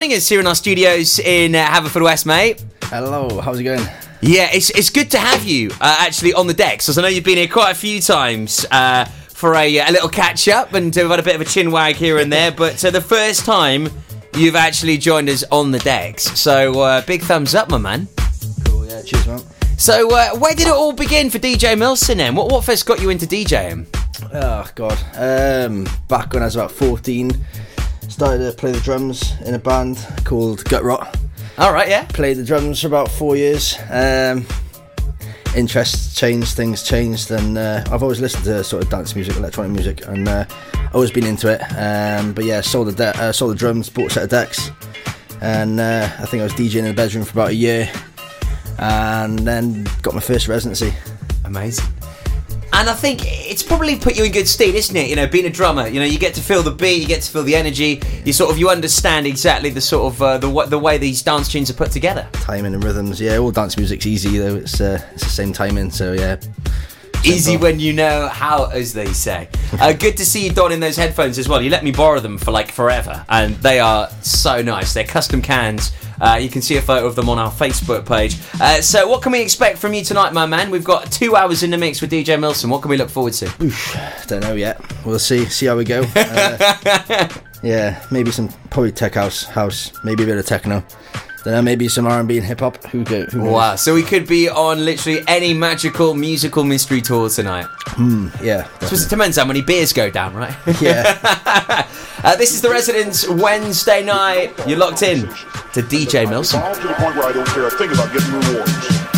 us here in our studios in uh, Haverfordwest, mate. Hello, how's it going? Yeah, it's it's good to have you uh, actually on the decks, as I know you've been here quite a few times uh, for a, a little catch up, and we've had a bit of a chin wag here and there. But uh, the first time you've actually joined us on the decks, so uh, big thumbs up, my man. Cool, yeah, cheers, man. So uh, where did it all begin for DJ MilsoM? Then, what what first got you into DJing? Oh god, um, back when I was about fourteen, started to play the drums in a band called Gut Rot. All right, yeah. Played the drums for about four years. Um, interests changed, things changed, and uh, I've always listened to sort of dance music, electronic music, and uh, always been into it. Um, but yeah, sold the de- uh, sold the drums, bought a set of decks, and uh, I think I was DJing in the bedroom for about a year, and then got my first residency. Amazing. And I think it's probably put you in good stead, isn't it? You know, being a drummer, you know, you get to feel the beat, you get to feel the energy. You sort of you understand exactly the sort of uh, the the way these dance tunes are put together. timing and rhythms. Yeah, all dance music's easy though. It's uh, it's the same timing. So yeah, Easy when you know how, as they say. Uh, good to see you donning those headphones as well. You let me borrow them for like forever, and they are so nice. They're custom cans. Uh, you can see a photo of them on our Facebook page. Uh, so, what can we expect from you tonight, my man? We've got two hours in the mix with DJ MilsoM. What can we look forward to? don't know yet. We'll see see how we go. Uh, yeah, maybe some probably tech house, house, maybe a bit of techno. Don't know, maybe some R and B and hip hop. Who go? Who? Wow. So we could be on literally any magical musical mystery tour tonight. Yeah, Suppose it depends how many beers go down, right? yeah. uh, this is the Residents Wednesday night. You're locked in to DJ MilsoM. All to the point where I don't care a thing about getting rewards.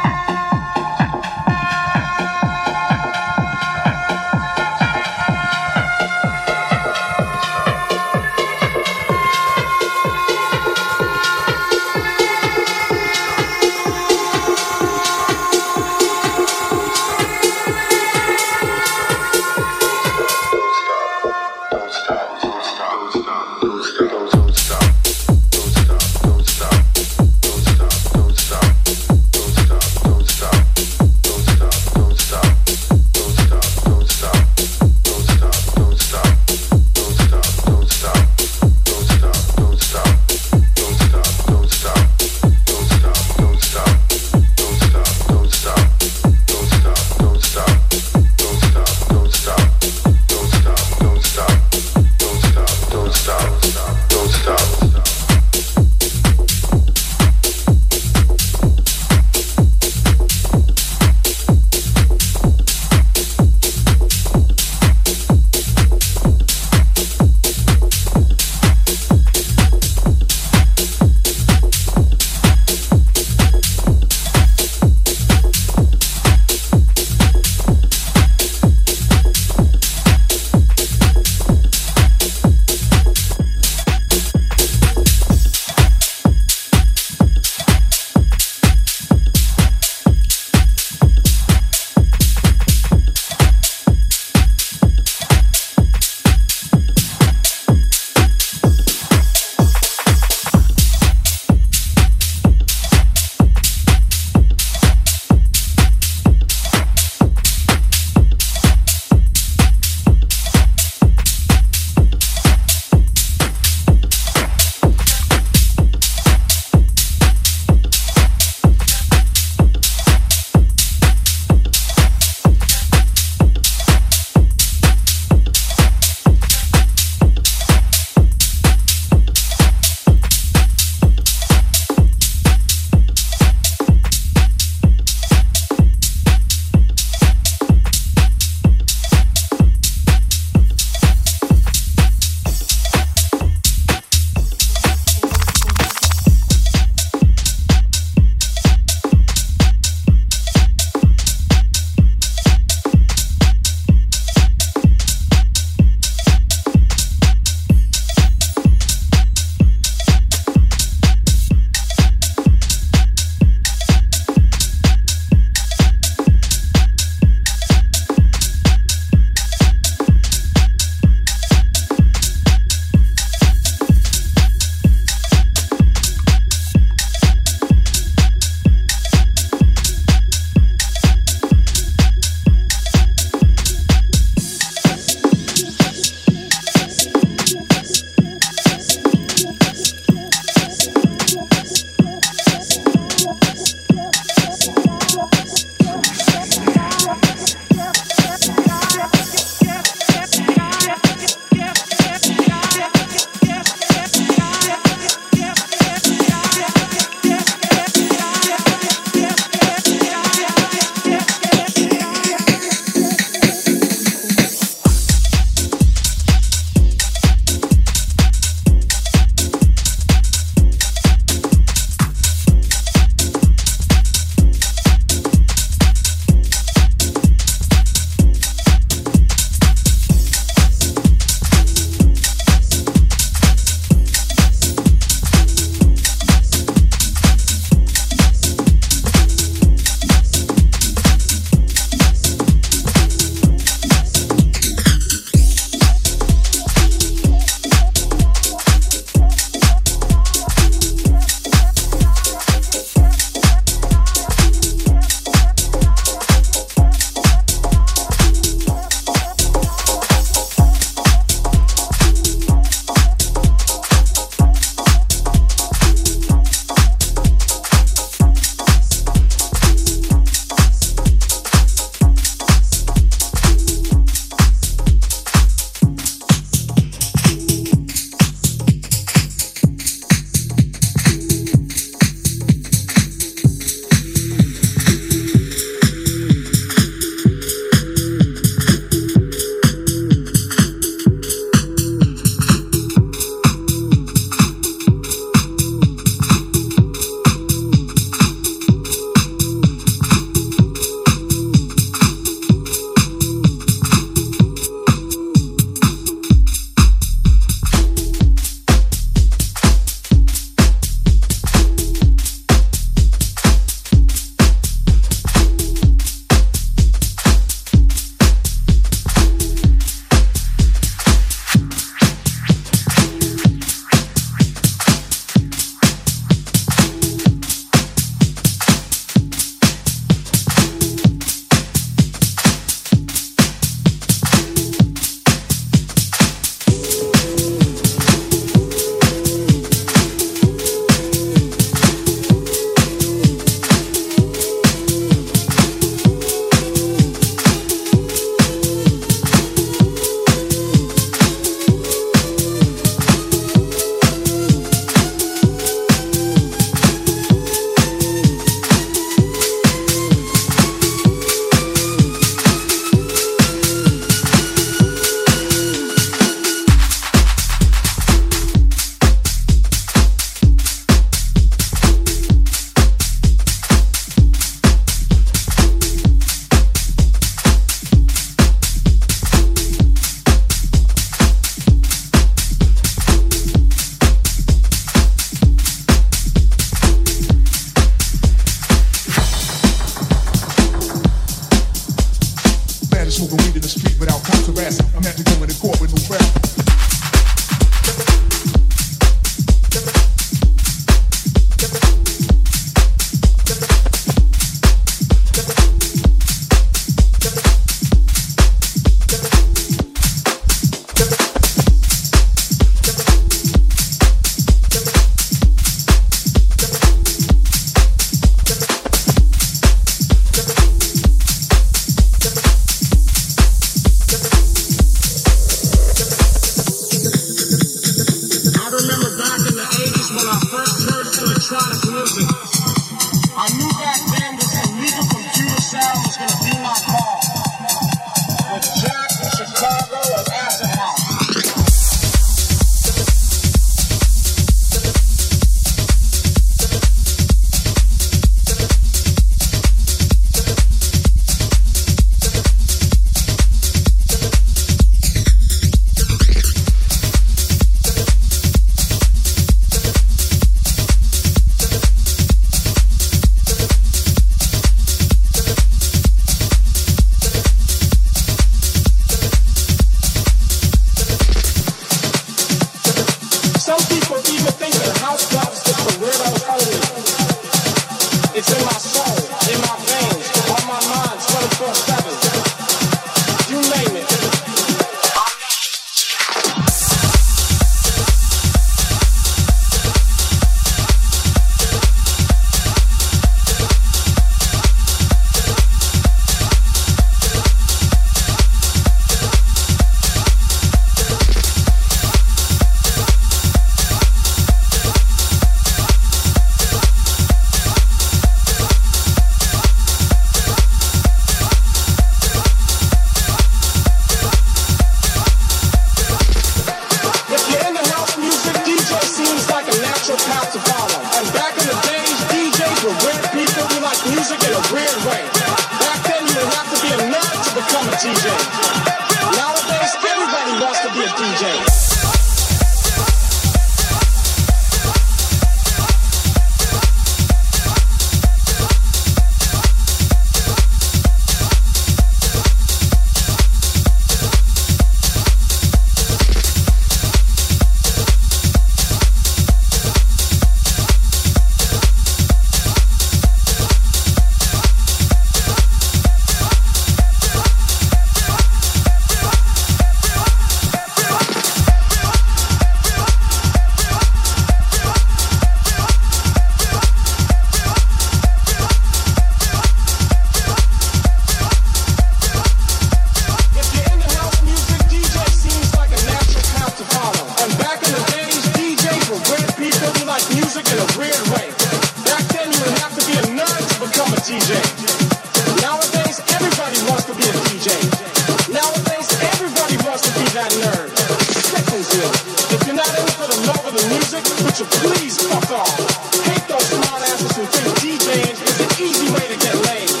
away.